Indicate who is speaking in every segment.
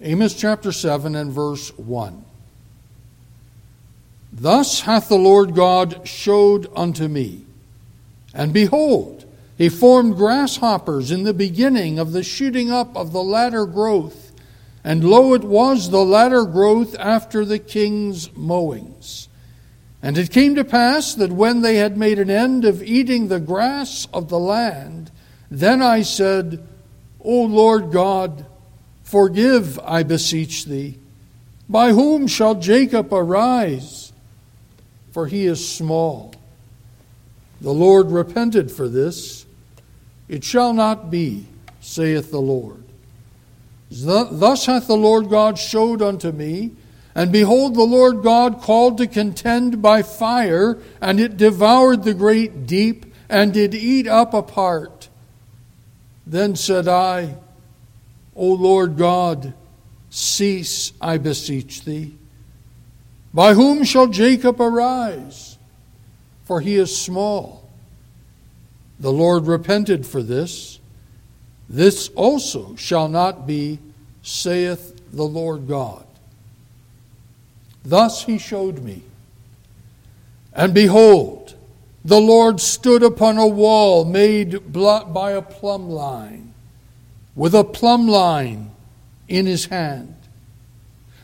Speaker 1: Amos chapter 7 and verse 1. Thus hath the Lord God showed unto me, and behold, he formed grasshoppers in the beginning of the shooting up of the latter growth, and lo, it was the latter growth after the king's mowings. And it came to pass that when they had made an end of eating the grass of the land, then I said, O Lord God, forgive, I beseech thee. By whom shall Jacob arise? For he is small. The Lord repented for this. It shall not be, saith the Lord. Thus hath the Lord God showed unto me, and behold, the Lord God called to contend by fire, and it devoured the great deep, and did eat up a part. Then said I, O Lord God, cease, I beseech thee. By whom shall Jacob arise? For he is small. The Lord repented for this. This also shall not be, saith the Lord God. Thus he showed me. And behold, the Lord stood upon a wall made by a plumb line, with a plumb line in his hand.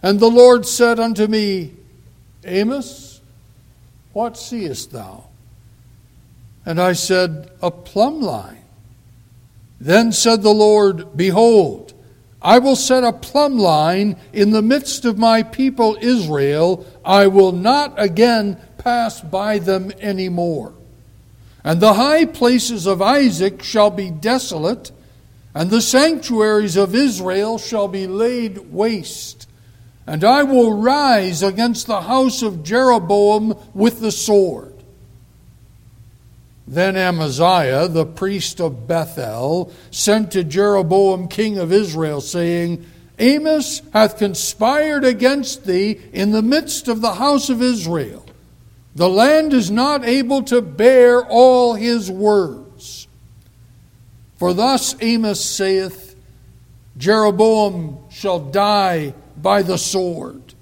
Speaker 1: And the Lord said unto me, Amos, what seest thou? And I said, A plumb line. Then said the Lord, Behold, I will set a plumb line in the midst of my people Israel. I will not again pass by them any more. And the high places of Isaac shall be desolate, and the sanctuaries of Israel shall be laid waste. And I will rise against the house of Jeroboam with the sword then Amaziah, the priest of Bethel, sent to Jeroboam, king of Israel, saying, Amos hath conspired against thee in the midst of the house of Israel. The land is not able to bear all his words. For thus Amos saith, Jeroboam shall die by the sword,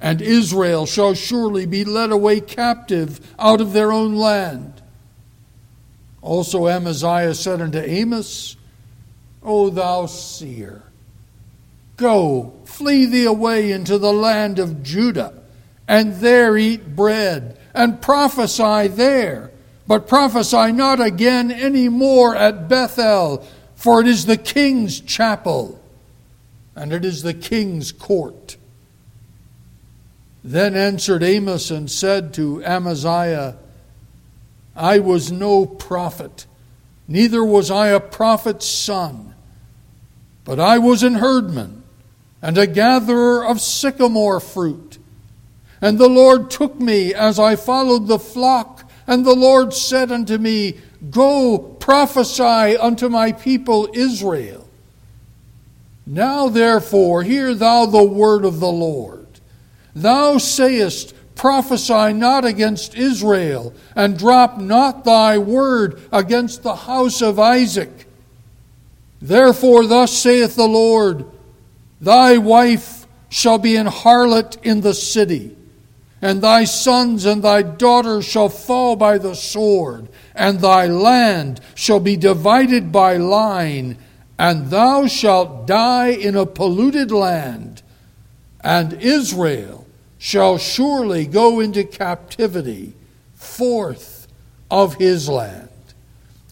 Speaker 1: and Israel shall surely be led away captive out of their own land. Also Amaziah said unto Amos, O thou seer, go, flee thee away into the land of Judah, and there eat bread, and prophesy there. But prophesy not again any more at Bethel, for it is the king's chapel, and it is the king's court. Then answered Amos and said to Amaziah, I was no prophet, neither was I a prophet's son, but I was an herdman and a gatherer of sycamore fruit. And the Lord took me as I followed the flock, and the Lord said unto me, Go prophesy unto my people Israel. Now therefore, hear thou the word of the Lord. Thou sayest, Prophesy not against Israel, and drop not thy word against the house of Isaac. Therefore, thus saith the Lord Thy wife shall be an harlot in the city, and thy sons and thy daughters shall fall by the sword, and thy land shall be divided by line, and thou shalt die in a polluted land, and Israel shall surely go into captivity forth of his land.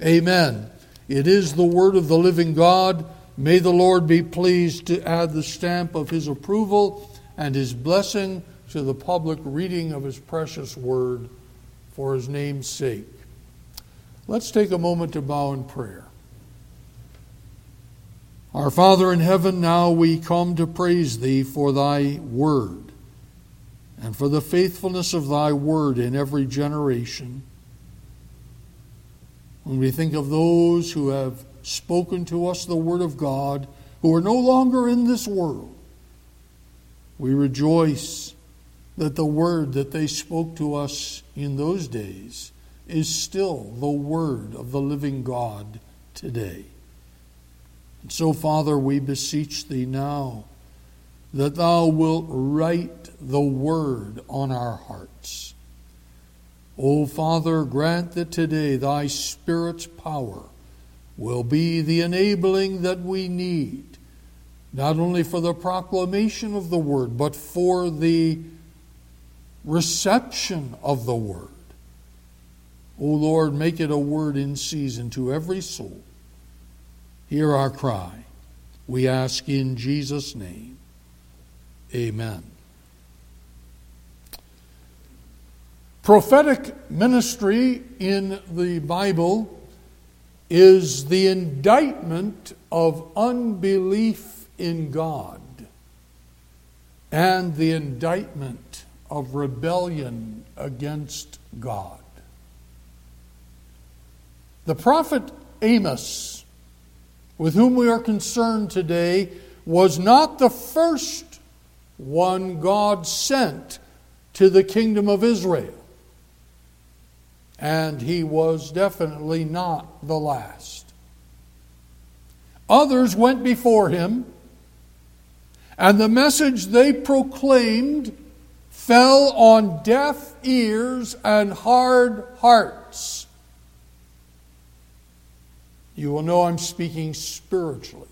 Speaker 1: Amen. It is the word of the living God. May the Lord be pleased to add the stamp of his approval and his blessing to the public reading of his precious word for his name's sake. Let's take a moment to bow in prayer. Our Father in heaven, now we come to praise thee for thy word and for the faithfulness of thy word in every generation. When we think of those who have spoken to us the word of God, who are no longer in this world, we rejoice that the word that they spoke to us in those days is still the word of the living God today. And So, Father, we beseech thee now that thou wilt write the word on our hearts. O Father, grant that today thy Spirit's power will be the enabling that we need, not only for the proclamation of the word, but for the reception of the word. O Lord, make it a word in season to every soul. Hear our cry. We ask in Jesus' name. Amen. Prophetic ministry in the Bible is the indictment of unbelief in God and the indictment of rebellion against God. The prophet Amos, with whom we are concerned today, was not the first one God sent to the kingdom of Israel. And he was definitely not the last. Others went before him, and the message they proclaimed fell on deaf ears and hard hearts. You will know I'm speaking spiritually.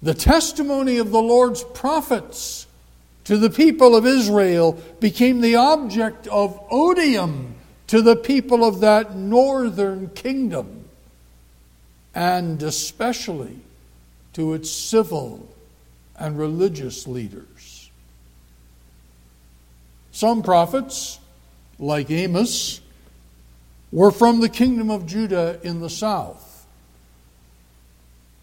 Speaker 1: The testimony of the Lord's prophets to the people of Israel became the object of odium to the people of that northern kingdom, and especially to its civil and religious leaders. Some prophets, like Amos, were from the kingdom of Judah in the south.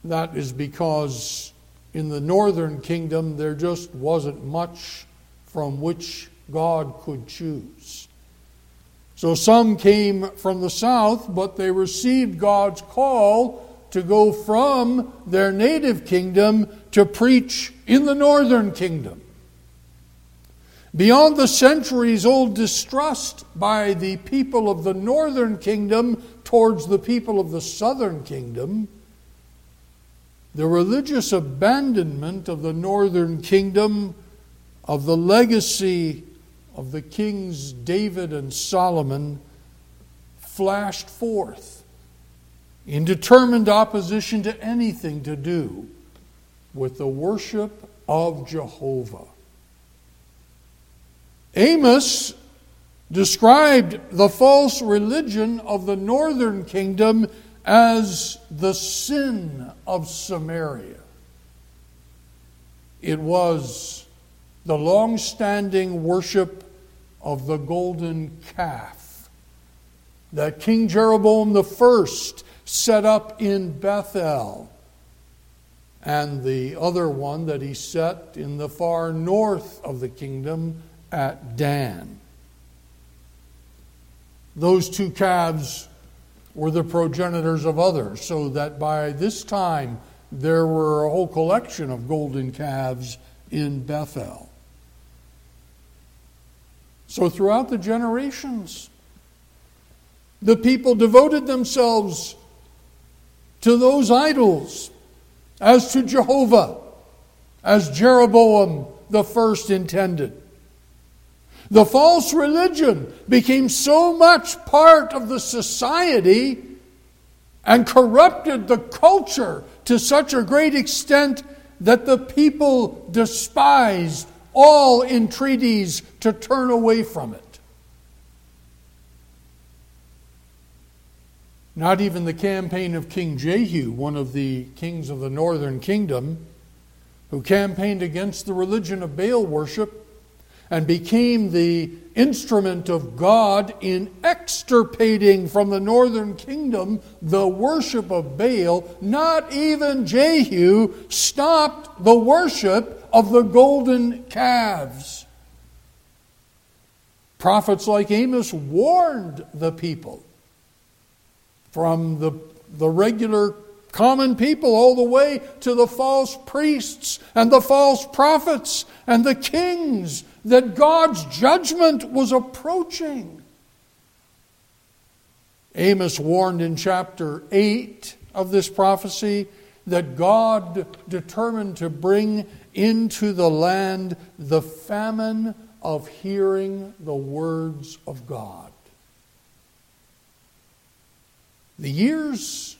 Speaker 1: That is because in the northern kingdom there just wasn't much from which God could choose. So some came from the south, but they received God's call to go from their native kingdom to preach in the northern kingdom. Beyond the centuries old distrust by the people of the northern kingdom towards the people of the southern kingdom, the religious abandonment of the northern kingdom of the legacy of the kings David and Solomon flashed forth in determined opposition to anything to do with the worship of Jehovah. Amos described the false religion of the northern kingdom as the sin of Samaria. It was the long standing worship of the golden calf that King Jeroboam I set up in Bethel, and the other one that he set in the far north of the kingdom at Dan. Those two calves were the progenitors of others, so that by this time there were a whole collection of golden calves in Bethel. So throughout the generations, the people devoted themselves to those idols as to Jehovah, as Jeroboam the first intended. The false religion became so much part of the society and corrupted the culture to such a great extent that the people despised all entreaties to turn away from it. Not even the campaign of King Jehu, one of the kings of the northern kingdom, who campaigned against the religion of Baal worship, and became the instrument of God in extirpating from the northern kingdom the worship of Baal, not even Jehu stopped the worship of the golden calves. Prophets like Amos warned the people from the, the regular common people all the way to the false priests and the false prophets and the kings that God's judgment was approaching. Amos warned in chapter 8 of this prophecy that God determined to bring into the land the famine of hearing the words of God. The years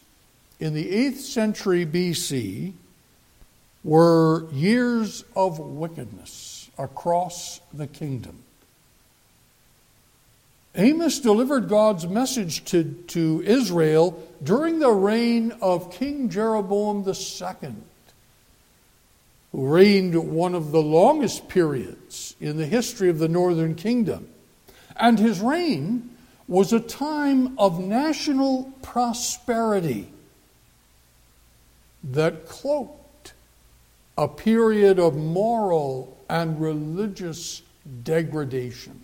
Speaker 1: in the 8th century BC were years of wickedness across the kingdom. Amos delivered God's message to, to Israel during the reign of King Jeroboam II, who reigned one of the longest periods in the history of the northern kingdom. And his reign was a time of national prosperity that cloaked a period of moral and religious degradation.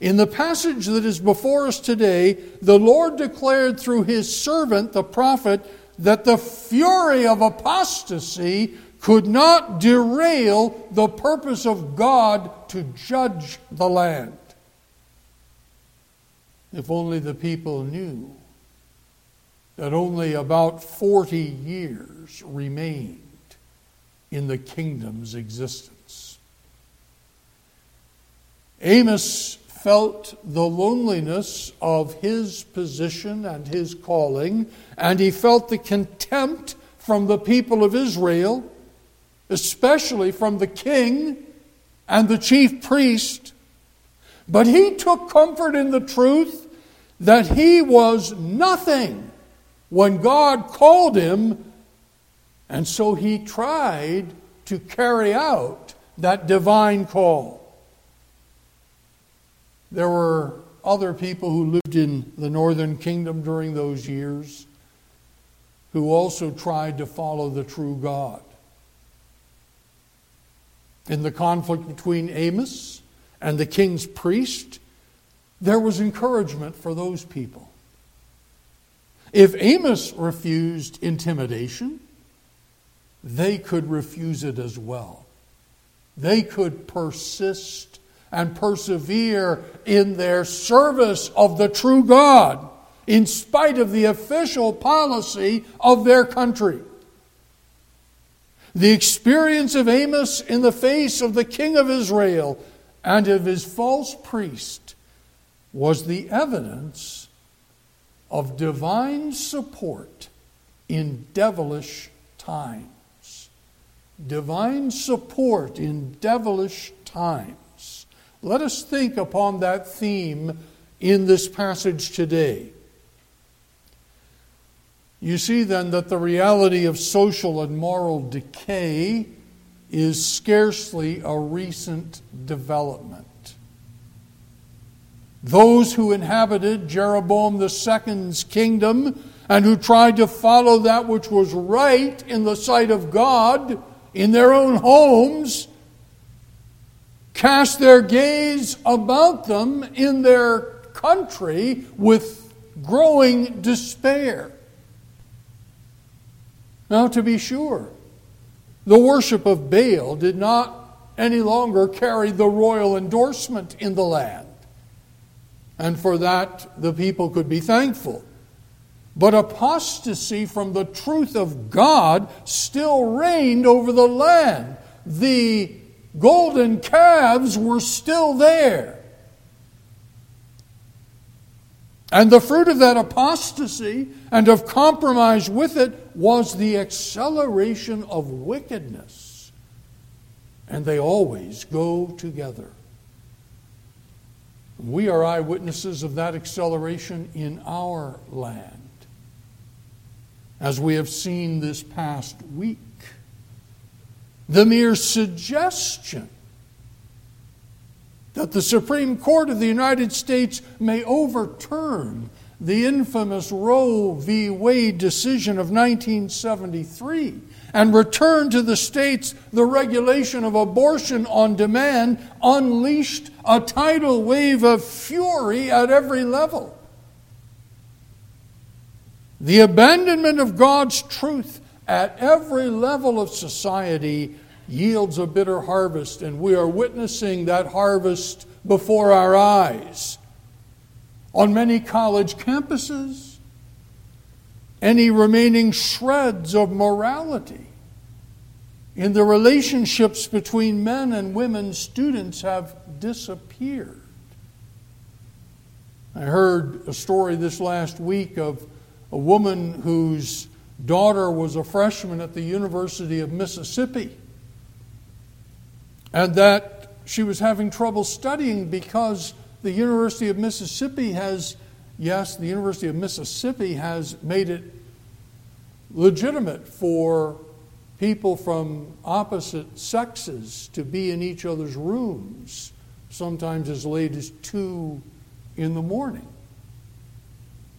Speaker 1: In the passage that is before us today, the Lord declared through his servant, the prophet, that the fury of apostasy could not derail the purpose of God to judge the land. If only the people knew that only about 40 years remained in the kingdom's existence. Amos felt the loneliness of his position and his calling, and he felt the contempt from the people of Israel, especially from the king and the chief priest. But he took comfort in the truth that he was nothing when God called him, and so he tried to carry out that divine call. There were other people who lived in the northern kingdom during those years who also tried to follow the true God. In the conflict between Amos and the king's priest, there was encouragement for those people. If Amos refused intimidation, they could refuse it as well. They could persist and persevere in their service of the true God in spite of the official policy of their country. The experience of Amos in the face of the king of Israel and of his false priest was the evidence of divine support in devilish times. Divine support in devilish times. Let us think upon that theme in this passage today. You see then that the reality of social and moral decay is scarcely a recent development. Those who inhabited Jeroboam II's kingdom and who tried to follow that which was right in the sight of God in their own homes cast their gaze about them in their country with growing despair. Now, to be sure, the worship of Baal did not any longer carry the royal endorsement in the land. And for that, the people could be thankful. But apostasy from the truth of God still reigned over the land. The golden calves were still there. And the fruit of that apostasy and of compromise with it was the acceleration of wickedness. And they always go together. We are eyewitnesses of that acceleration in our land, as we have seen this past week the mere suggestion that the Supreme Court of the United States may overturn the infamous Roe v. Wade decision of 1973 and return to the states the regulation of abortion on demand unleashed a tidal wave of fury at every level. The abandonment of God's truth at every level of society yields a bitter harvest, and we are witnessing that harvest before our eyes. On many college campuses, any remaining shreds of morality in the relationships between men and women, students have disappeared. I heard a story this last week of a woman whose daughter was a freshman at the University of Mississippi, and that she was having trouble studying because the University of Mississippi has, yes, the University of Mississippi has made it legitimate for people from opposite sexes to be in each other's rooms, sometimes as late as 2 in the morning.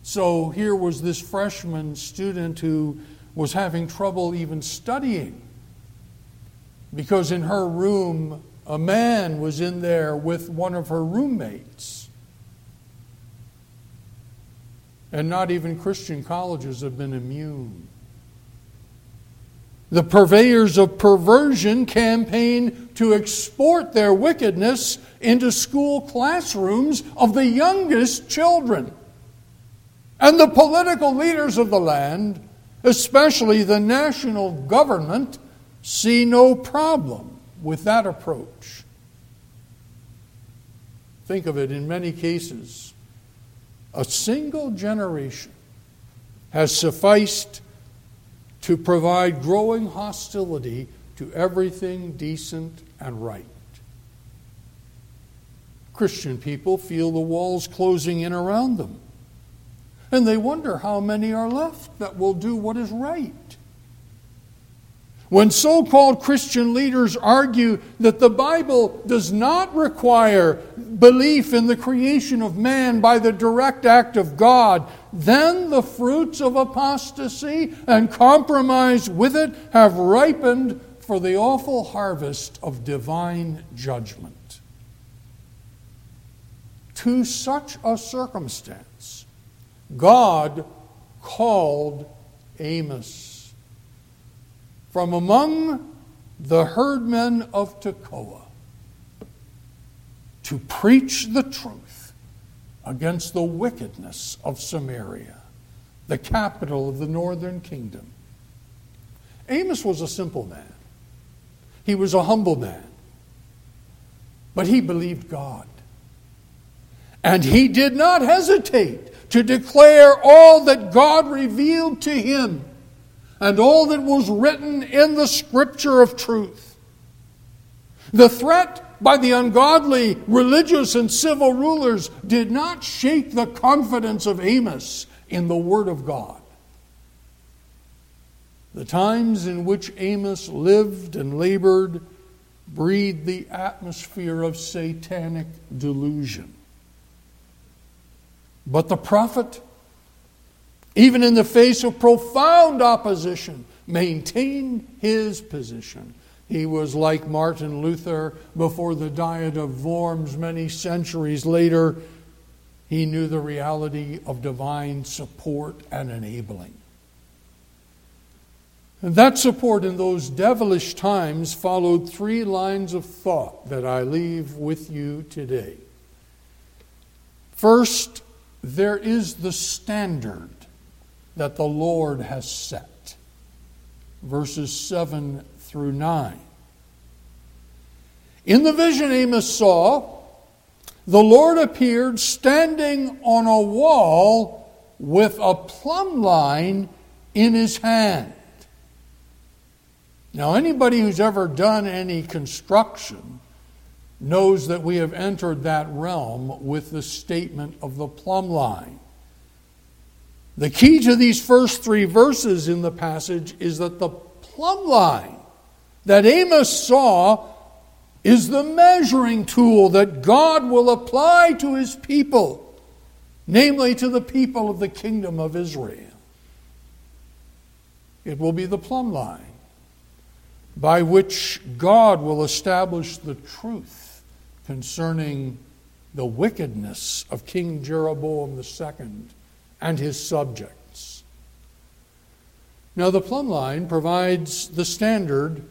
Speaker 1: So here was this freshman student who was having trouble even studying because in her room, a man was in there with one of her roommates. And not even Christian colleges have been immune. The purveyors of perversion campaign to export their wickedness into school classrooms of the youngest children. And the political leaders of the land, especially the national government, see no problem with that approach. Think of it in many cases. A single generation has sufficed to provide growing hostility to everything decent and right. Christian people feel the walls closing in around them, and they wonder how many are left that will do what is right. When so called Christian leaders argue that the Bible does not require belief in the creation of man by the direct act of God, then the fruits of apostasy and compromise with it have ripened for the awful harvest of divine judgment. To such a circumstance, God called Amos from among the herdmen of Tekoa to preach the truth against the wickedness of Samaria, the capital of the northern kingdom. Amos was a simple man, he was a humble man, but he believed God. And he did not hesitate to declare all that God revealed to him and all that was written in the scripture of truth. The threat by the ungodly religious and civil rulers did not shake the confidence of Amos in the Word of God. The times in which Amos lived and labored breathed the atmosphere of satanic delusion. But the prophet even in the face of profound opposition, maintained his position. He was like Martin Luther before the Diet of Worms many centuries later. He knew the reality of divine support and enabling. And that support in those devilish times followed three lines of thought that I leave with you today. First, there is the standard that the Lord has set. Verses 7 through 9. In the vision Amos saw, the Lord appeared standing on a wall with a plumb line in his hand. Now, anybody who's ever done any construction knows that we have entered that realm with the statement of the plumb line. The key to these first three verses in the passage is that the plumb line that Amos saw is the measuring tool that God will apply to his people, namely to the people of the kingdom of Israel. It will be the plumb line by which God will establish the truth concerning the wickedness of King Jeroboam II and his subjects. Now, the plumb line provides the standard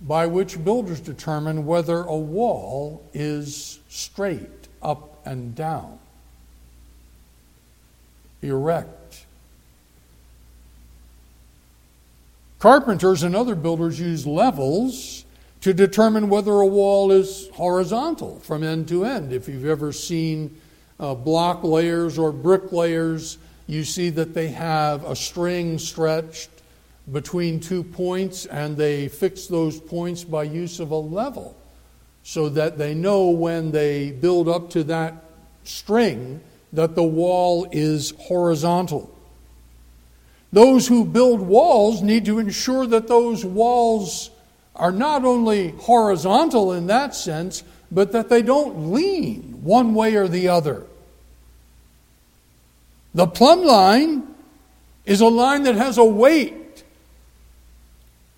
Speaker 1: by which builders determine whether a wall is straight, up and down, erect, Carpenters and other builders use levels to determine whether a wall is horizontal from end to end. If you've ever seen uh, block layers or brick layers, you see that they have a string stretched between two points and they fix those points by use of a level so that they know when they build up to that string that the wall is horizontal. Those who build walls need to ensure that those walls are not only horizontal in that sense, but that they don't lean one way or the other. The plumb line is a line that has a weight.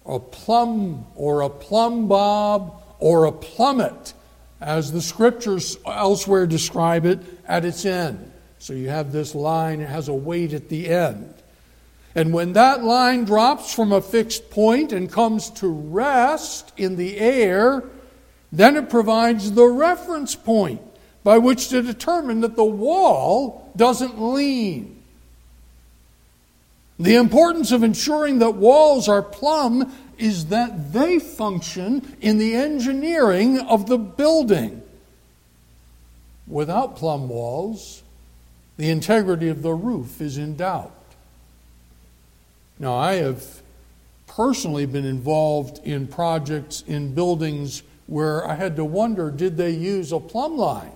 Speaker 1: A plumb or a plumb bob or a plummet, as the scriptures elsewhere describe it, at its end. So you have this line, it has a weight at the end. And when that line drops from a fixed point and comes to rest in the air, then it provides the reference point by which to determine that the wall doesn't lean. The importance of ensuring that walls are plumb is that they function in the engineering of the building. Without plumb walls, the integrity of the roof is in doubt. Now, I have personally been involved in projects in buildings where I had to wonder did they use a plumb line?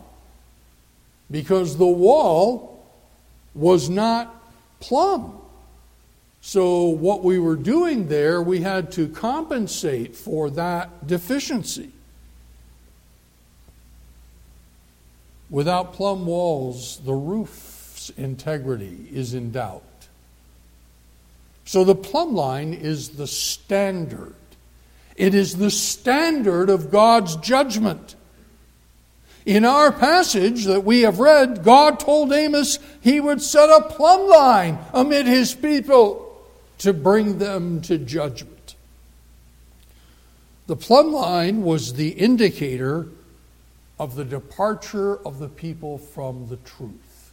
Speaker 1: Because the wall was not plumb. So, what we were doing there, we had to compensate for that deficiency. Without plumb walls, the roof's integrity is in doubt. So the plumb line is the standard. It is the standard of God's judgment. In our passage that we have read, God told Amos he would set a plumb line amid his people to bring them to judgment. The plumb line was the indicator of the departure of the people from the truth.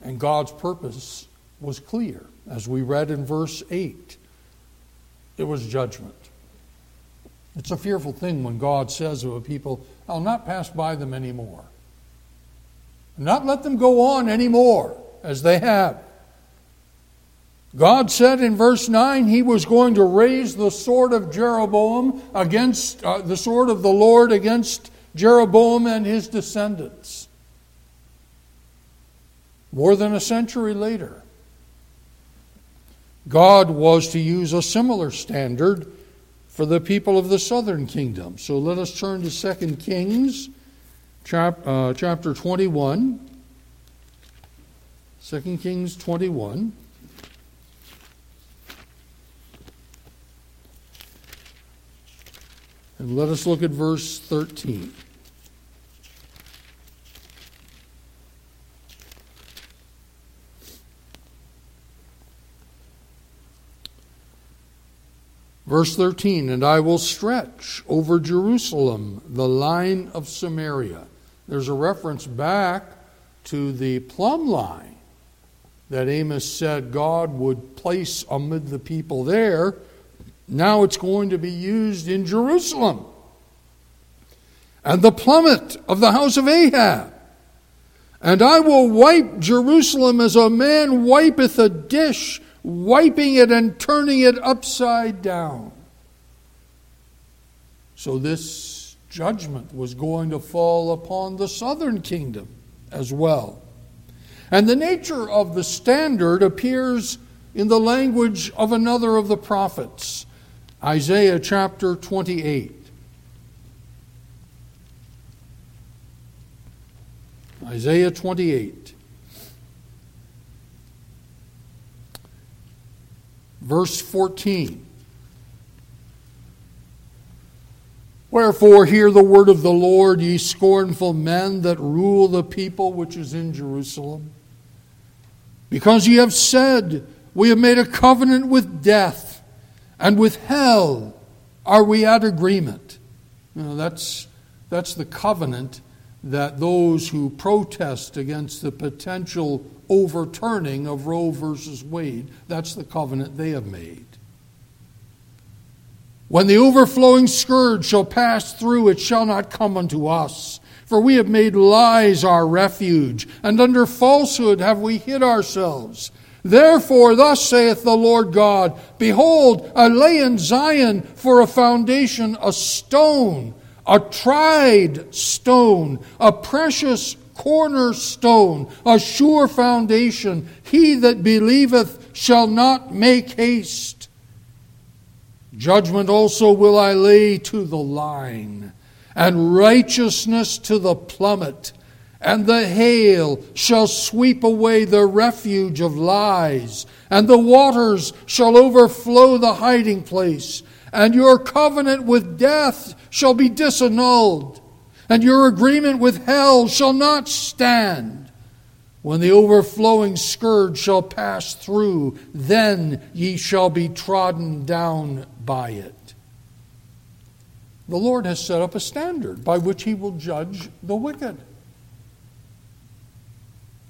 Speaker 1: And God's purpose was clear, as we read in verse 8. It was judgment. It's a fearful thing when God says of a people, I'll not pass by them anymore. Not let them go on anymore as they have. God said in verse 9 he was going to raise the sword of Jeroboam against uh, the sword of the Lord against Jeroboam and his descendants. More than a century later, God was to use a similar standard for the people of the southern kingdom. So let us turn to 2 Kings uh, chapter 21. 2 Kings 21. And let us look at verse 13. Verse 13, and I will stretch over Jerusalem the line of Samaria. There's a reference back to the plumb line that Amos said God would place amid the people there. Now it's going to be used in Jerusalem. And the plummet of the house of Ahab. And I will wipe Jerusalem as a man wipeth a dish wiping it and turning it upside down. So, this judgment was going to fall upon the southern kingdom as well. And the nature of the standard appears in the language of another of the prophets, Isaiah chapter 28. Isaiah 28. Verse 14. Wherefore, hear the word of the Lord, ye scornful men that rule the people which is in Jerusalem. Because ye have said, We have made a covenant with death, and with hell are we at agreement. You know, that's, that's the covenant that those who protest against the potential overturning of Roe versus Wade, that's the covenant they have made. When the overflowing scourge shall pass through, it shall not come unto us. For we have made lies our refuge, and under falsehood have we hid ourselves. Therefore, thus saith the Lord God Behold, I lay in Zion for a foundation a stone, a tried stone, a precious cornerstone, a sure foundation. He that believeth shall not make haste. Judgment also will I lay to the line, and righteousness to the plummet and the hail shall sweep away the refuge of lies, and the waters shall overflow the hiding place, and your covenant with death shall be disannulled, and your agreement with hell shall not stand. When the overflowing scourge shall pass through, then ye shall be trodden down by it. The Lord has set up a standard by which he will judge the wicked.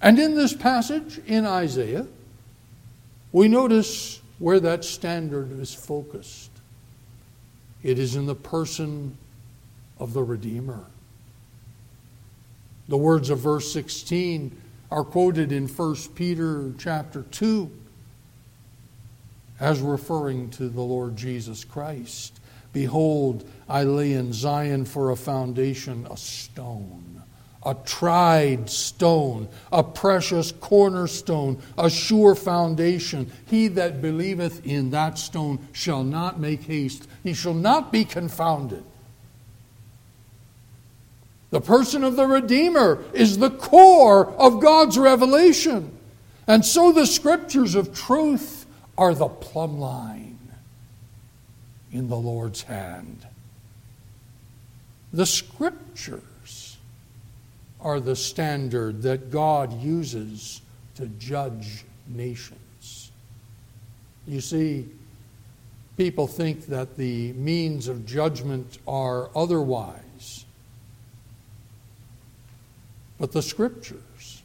Speaker 1: And in this passage in Isaiah, we notice where that standard is focused. It is in the person of the Redeemer. The words of verse 16 are quoted in 1 Peter chapter 2 as referring to the Lord Jesus Christ. Behold, I lay in Zion for a foundation a stone a tried stone, a precious cornerstone, a sure foundation. He that believeth in that stone shall not make haste, he shall not be confounded. The person of the Redeemer is the core of God's revelation. And so the scriptures of truth are the plumb line in the Lord's hand. The scripture are the standard that God uses to judge nations. You see, people think that the means of judgment are otherwise. But the scriptures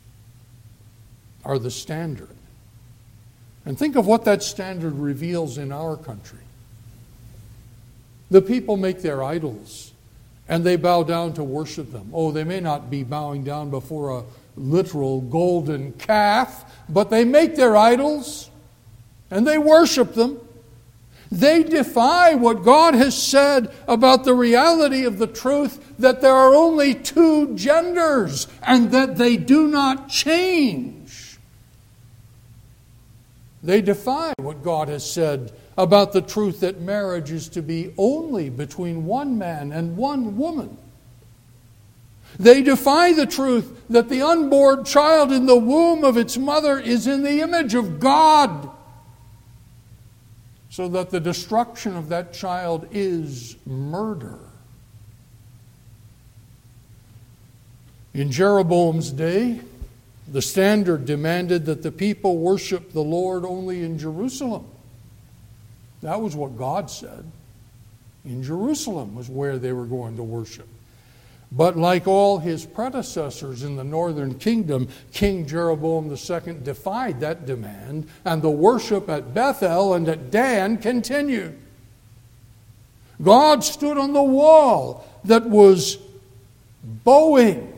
Speaker 1: are the standard. And think of what that standard reveals in our country. The people make their idols and they bow down to worship them. Oh, they may not be bowing down before a literal golden calf, but they make their idols and they worship them. They defy what God has said about the reality of the truth that there are only two genders and that they do not change. They defy what God has said about the truth that marriage is to be only between one man and one woman. They defy the truth that the unborn child in the womb of its mother is in the image of God, so that the destruction of that child is murder. In Jeroboam's day, the standard demanded that the people worship the Lord only in Jerusalem. That was what God said. In Jerusalem was where they were going to worship. But like all his predecessors in the northern kingdom, King Jeroboam II defied that demand, and the worship at Bethel and at Dan continued. God stood on the wall that was bowing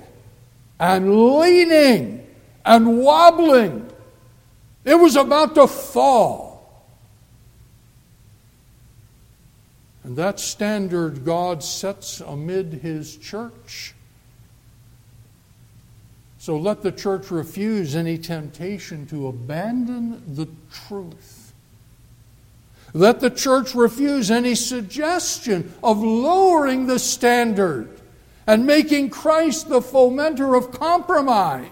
Speaker 1: and leaning and wobbling. It was about to fall. And that standard God sets amid His church. So let the church refuse any temptation to abandon the truth. Let the church refuse any suggestion of lowering the standard and making Christ the fomenter of compromise.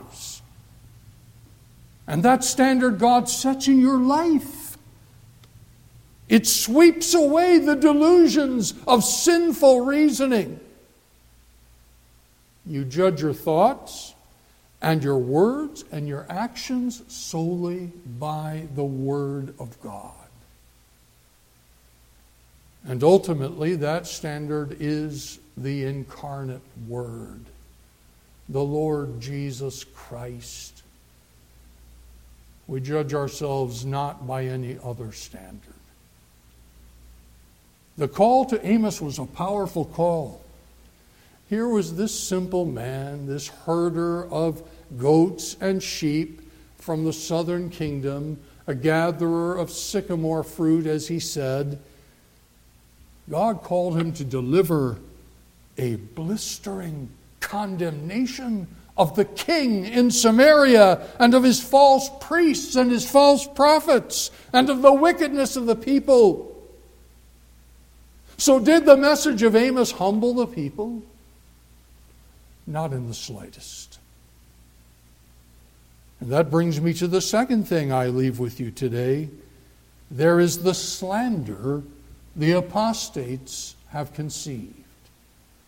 Speaker 1: And that standard God sets in your life. It sweeps away the delusions of sinful reasoning. You judge your thoughts and your words and your actions solely by the Word of God. And ultimately, that standard is the incarnate Word. the Lord Jesus Christ. We judge ourselves not by any other standard. The call to Amos was a powerful call. Here was this simple man, this herder of goats and sheep from the southern kingdom, a gatherer of sycamore fruit, as he said. God called him to deliver a blistering condemnation of the king in Samaria and of his false priests and his false prophets and of the wickedness of the people. So, did the message of Amos humble the people? Not in the slightest. And that brings me to the second thing I leave with you today. There is the slander the apostates have conceived.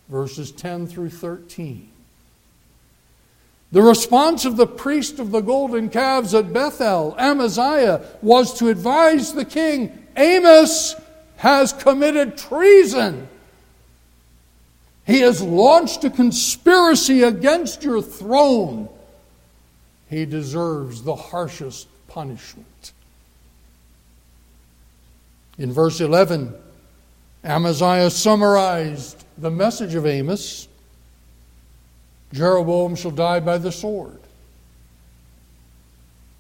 Speaker 1: Verses 10 through 13. The response of the priest of the golden calves at Bethel, Amaziah, was to advise the king Amos has committed treason. He has launched a conspiracy against your throne. He deserves the harshest punishment. In verse 11, Amaziah summarized the message of Amos Jeroboam shall die by the sword,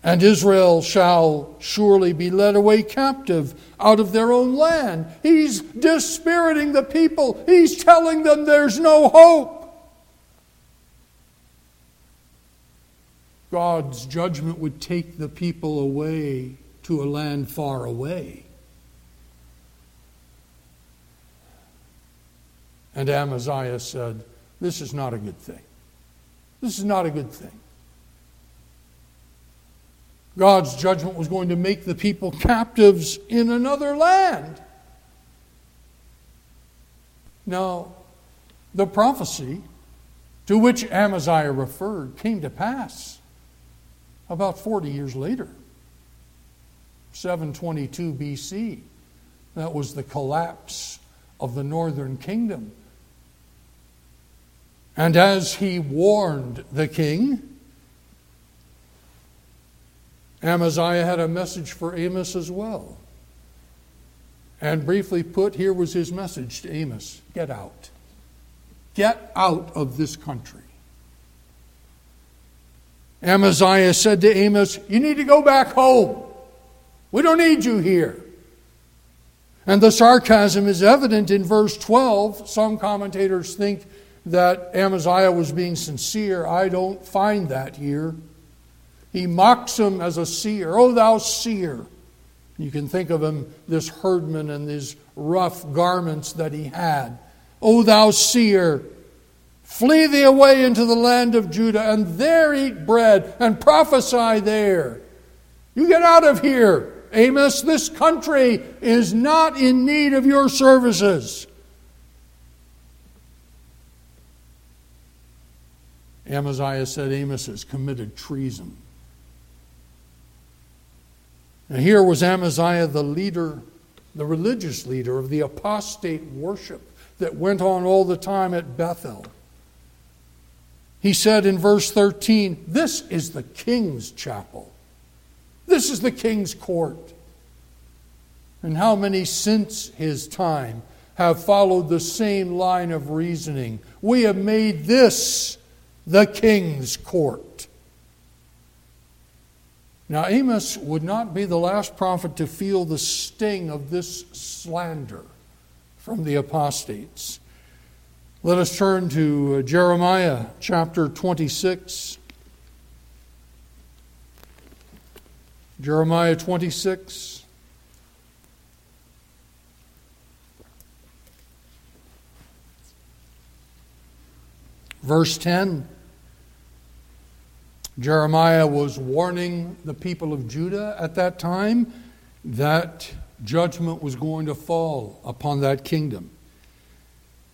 Speaker 1: and Israel shall surely be led away captive out of their own land. He's dispiriting the people, he's telling them there's no hope. God's judgment would take the people away to a land far away. And Amaziah said, This is not a good thing. This is not a good thing. God's judgment was going to make the people captives in another land. Now, the prophecy to which Amaziah referred came to pass about 40 years later, 722 BC. That was the collapse of the northern kingdom. And as he warned the king, Amaziah had a message for Amos as well. And briefly put, here was his message to Amos get out. Get out of this country. Amaziah said to Amos, You need to go back home. We don't need you here. And the sarcasm is evident in verse 12. Some commentators think that Amaziah was being sincere. I don't find that here. He mocks him as a seer. Oh, thou seer. You can think of him, this herdman, and these rough garments that he had. O thou seer, flee thee away into the land of Judah, and there eat bread, and prophesy there. You get out of here, Amos. This country is not in need of your services. Amaziah said Amos has committed treason. And here was Amaziah, the leader, the religious leader of the apostate worship that went on all the time at Bethel. He said in verse 13, This is the king's chapel. This is the king's court. And how many since his time have followed the same line of reasoning? We have made this the king's court. Now, Amos would not be the last prophet to feel the sting of this slander from the apostates. Let us turn to Jeremiah chapter 26. Jeremiah 26. Verse 10. Jeremiah was warning the people of Judah at that time that judgment was going to fall upon that kingdom.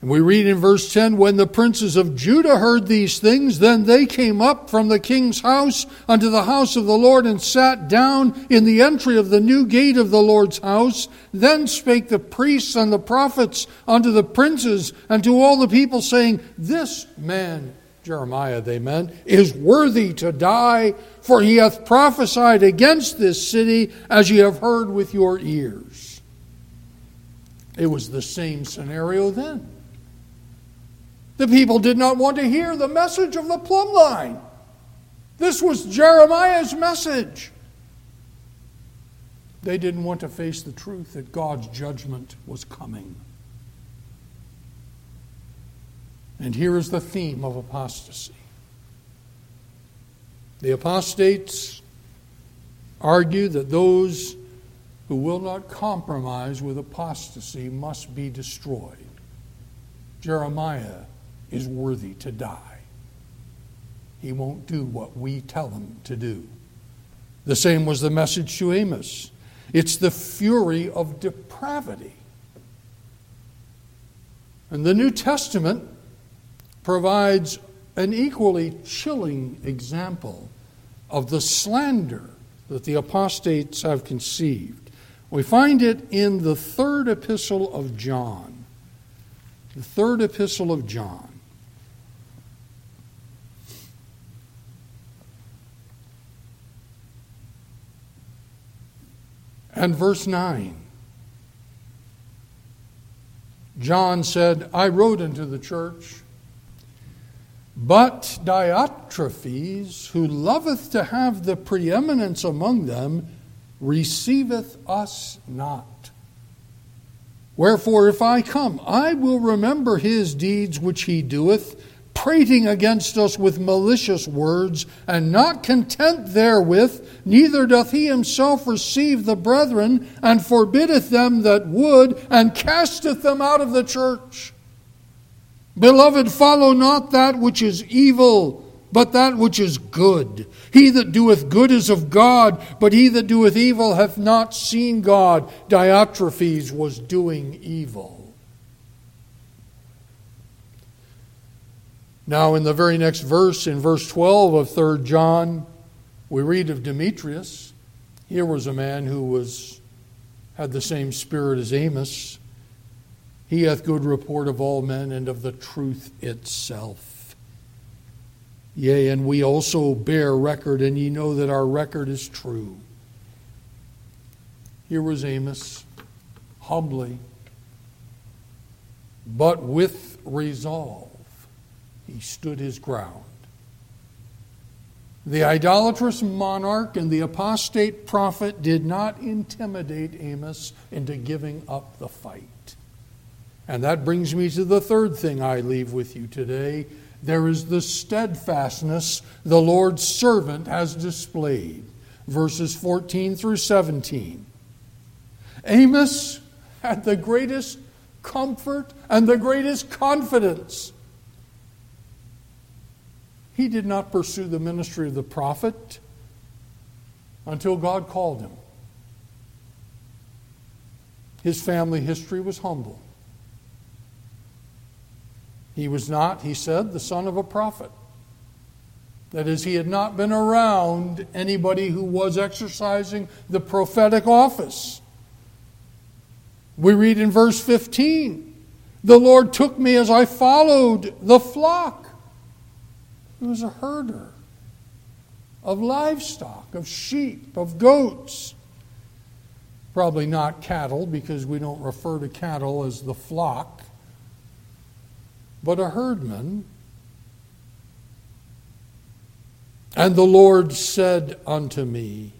Speaker 1: And we read in verse 10 When the princes of Judah heard these things, then they came up from the king's house unto the house of the Lord and sat down in the entry of the new gate of the Lord's house. Then spake the priests and the prophets unto the princes and to all the people, saying, This man Jeremiah they meant, is worthy to die, for he hath prophesied against this city as ye have heard with your ears. It was the same scenario then. The people did not want to hear the message of the plumb line. This was Jeremiah's message. They didn't want to face the truth that God's judgment was coming. And here is the theme of apostasy. The apostates argue that those who will not compromise with apostasy must be destroyed. Jeremiah is worthy to die. He won't do what we tell him to do. The same was the message to Amos. It's the fury of depravity. And the New Testament provides an equally chilling example of the slander that the apostates have conceived. We find it in the third epistle of John. The third epistle of John. And verse 9. John said, I wrote unto the church but Diotrephes, who loveth to have the preeminence among them, receiveth us not. Wherefore, if I come, I will remember his deeds which he doeth, prating against us with malicious words, and not content therewith, neither doth he himself receive the brethren, and forbiddeth them that would, and casteth them out of the church. Beloved, follow not that which is evil, but that which is good. He that doeth good is of God, but he that doeth evil hath not seen God. Diotrephes was doing evil. Now, in the very next verse, in verse 12 of 3 John, we read of Demetrius. Here was a man who was, had the same spirit as Amos. He hath good report of all men and of the truth itself. Yea, and we also bear record, and ye know that our record is true. Here was Amos, humbly, but with resolve, he stood his ground. The idolatrous monarch and the apostate prophet did not intimidate Amos into giving up the fight. And that brings me to the third thing I leave with you today. There is the steadfastness the Lord's servant has displayed. Verses 14 through 17. Amos had the greatest comfort and the greatest confidence. He did not pursue the ministry of the prophet until God called him. His family history was humble. He was not, he said, the son of a prophet. That is, he had not been around anybody who was exercising the prophetic office. We read in verse 15 The Lord took me as I followed the flock. He was a herder of livestock, of sheep, of goats. Probably not cattle, because we don't refer to cattle as the flock but a herdman. And the Lord said unto me,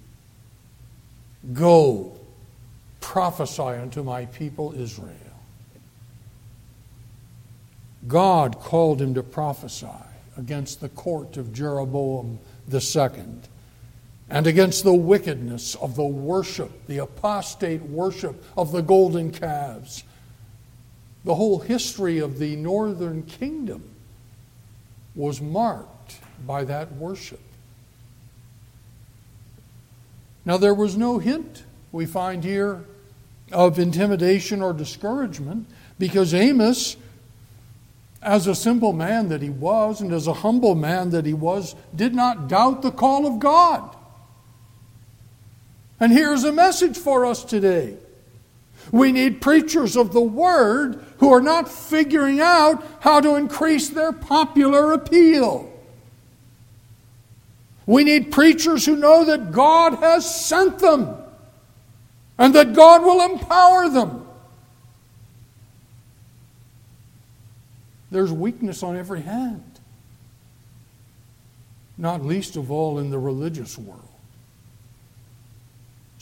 Speaker 1: Go, prophesy unto my people Israel. God called him to prophesy against the court of Jeroboam II and against the wickedness of the worship, the apostate worship of the golden calves the whole history of the northern kingdom was marked by that worship. Now, there was no hint, we find here, of intimidation or discouragement because Amos, as a simple man that he was and as a humble man that he was, did not doubt the call of God. And here's a message for us today We need preachers of the Word who are not figuring out how to increase their popular appeal. We need preachers who know that God has sent them and that God will empower them. There's weakness on every hand, not least of all in the religious world.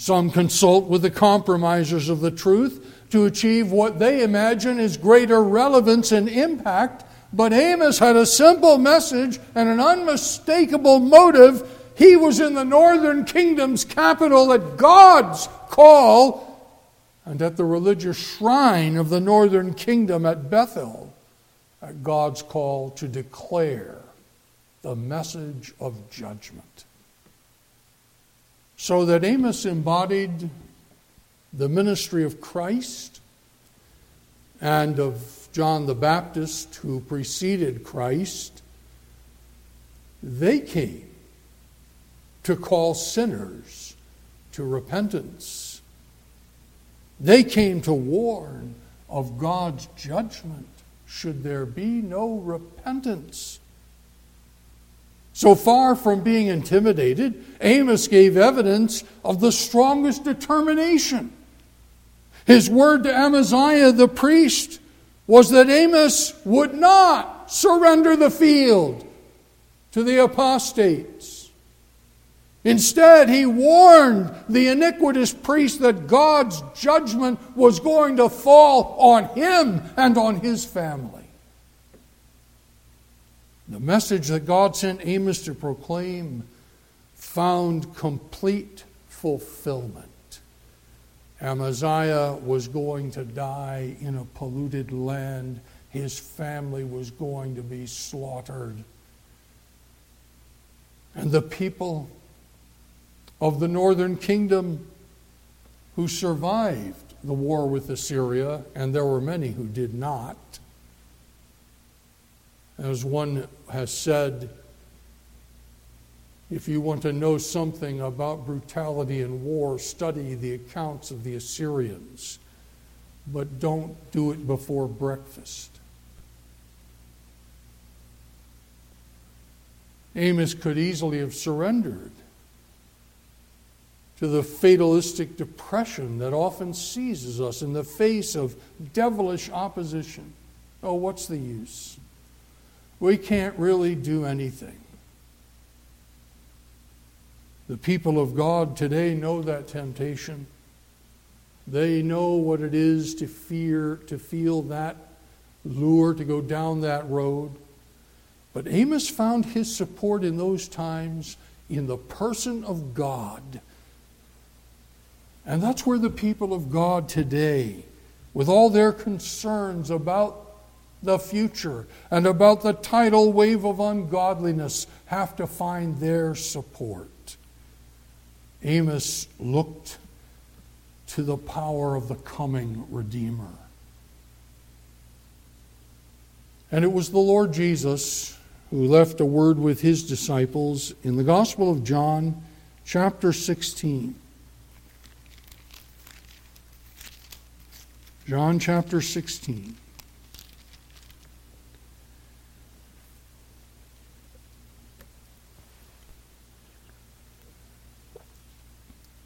Speaker 1: Some consult with the compromisers of the truth to achieve what they imagine is greater relevance and impact. But Amos had a simple message and an unmistakable motive. He was in the northern kingdom's capital at God's call and at the religious shrine of the northern kingdom at Bethel at God's call to declare the message of judgment. So that Amos embodied the ministry of Christ and of John the Baptist, who preceded Christ, they came to call sinners to repentance. They came to warn of God's judgment should there be no repentance. So far from being intimidated, Amos gave evidence of the strongest determination. His word to Amaziah the priest was that Amos would not surrender the field to the apostates. Instead, he warned the iniquitous priest that God's judgment was going to fall on him and on his family. The message that God sent Amos to proclaim found complete fulfillment. Amaziah was going to die in a polluted land. His family was going to be slaughtered. And the people of the northern kingdom who survived the war with Assyria, and there were many who did not, as one has said, if you want to know something about brutality in war, study the accounts of the Assyrians, but don't do it before breakfast. Amos could easily have surrendered to the fatalistic depression that often seizes us in the face of devilish opposition. Oh, what's the use? We can't really do anything. The people of God today know that temptation. They know what it is to fear, to feel that lure, to go down that road. But Amos found his support in those times in the person of God. And that's where the people of God today, with all their concerns about the future and about the tidal wave of ungodliness have to find their support. Amos looked to the power of the coming Redeemer. And it was the Lord Jesus who left a word with his disciples in the Gospel of John, chapter 16. John chapter 16.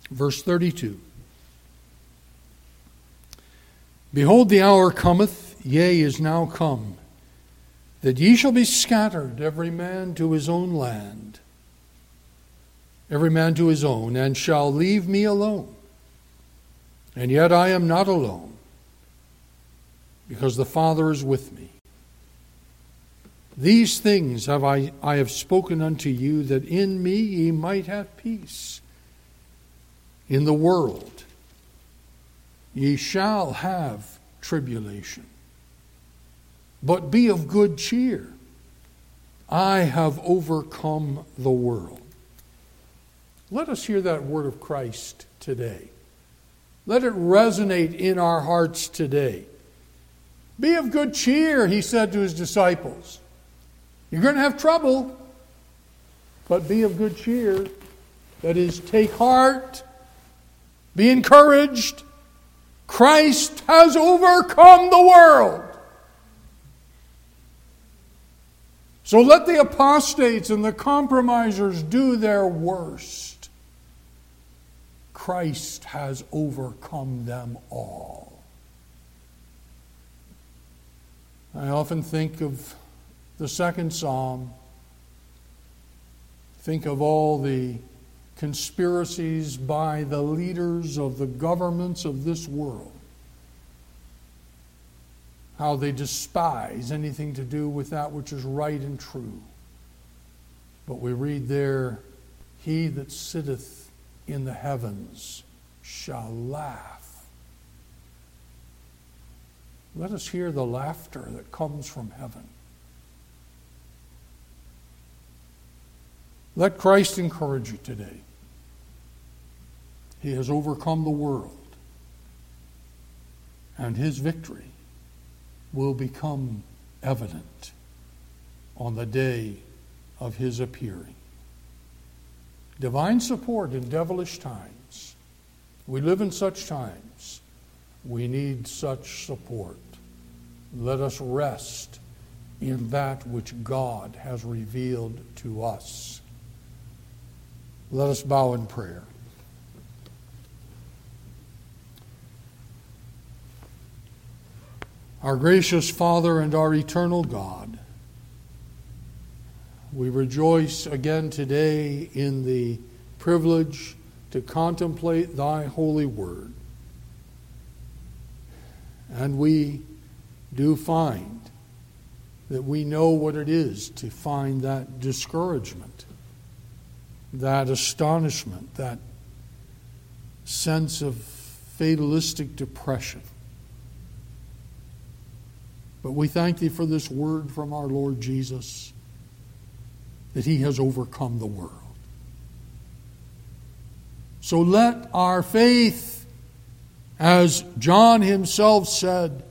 Speaker 1: Verse 32 Behold, the hour cometh, yea, is now come, that ye shall be scattered, every man to his own land, every man to his own, and shall leave me alone. And yet I am not alone, because the Father is with me. These things have I, I have spoken unto you, that in me ye might have peace in the world ye shall have tribulation. But be of good cheer. I have overcome the world. Let us hear that word of Christ today. Let it resonate in our hearts today. Be of good cheer, he said to his disciples. You're going to have trouble, but be of good cheer. That is, take heart be encouraged. Christ has overcome the world. So let the apostates and the compromisers do their worst. Christ has overcome them all. I often think of the second psalm, think of all the conspiracies by the leaders of the governments of this world how they despise anything to do with that which is right and true. But we read there, He that sitteth in the heavens shall laugh. Let us hear the laughter that comes from heaven. Let Christ encourage you today. He has overcome the world, and his victory will become evident on the day of his appearing. Divine support in devilish times. We live in such times. We need such support. Let us rest in that which God has revealed to us. Let us bow in prayer. Our gracious Father and our eternal God, we rejoice again today in the privilege to contemplate Thy holy word. And we do find that we know what it is to find that discouragement, that astonishment, that sense of fatalistic depression. But we thank thee for this word from our Lord Jesus that he has overcome the world. So let our faith, as John himself said,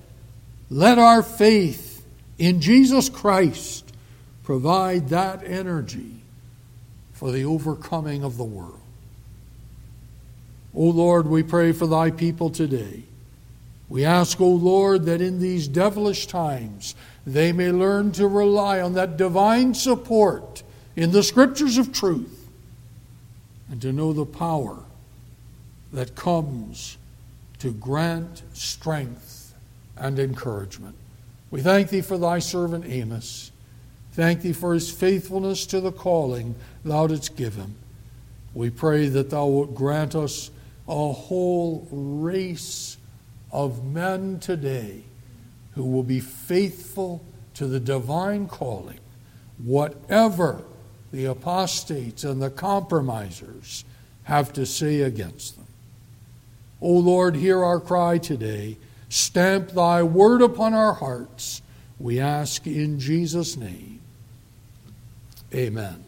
Speaker 1: let our faith in Jesus Christ provide that energy for the overcoming of the world. O Lord, we pray for thy people today. We ask, O Lord, that in these devilish times they may learn to rely on that divine support in the scriptures of truth and to know the power that comes to grant strength and encouragement. We thank thee for thy servant Amos. Thank thee for his faithfulness to the calling thou didst give him. We pray that thou wilt grant us a whole race of men today who will be faithful to the divine calling, whatever the apostates and the compromisers have to say against them. O Lord, hear our cry today. Stamp thy word upon our hearts. We ask in Jesus' name. Amen.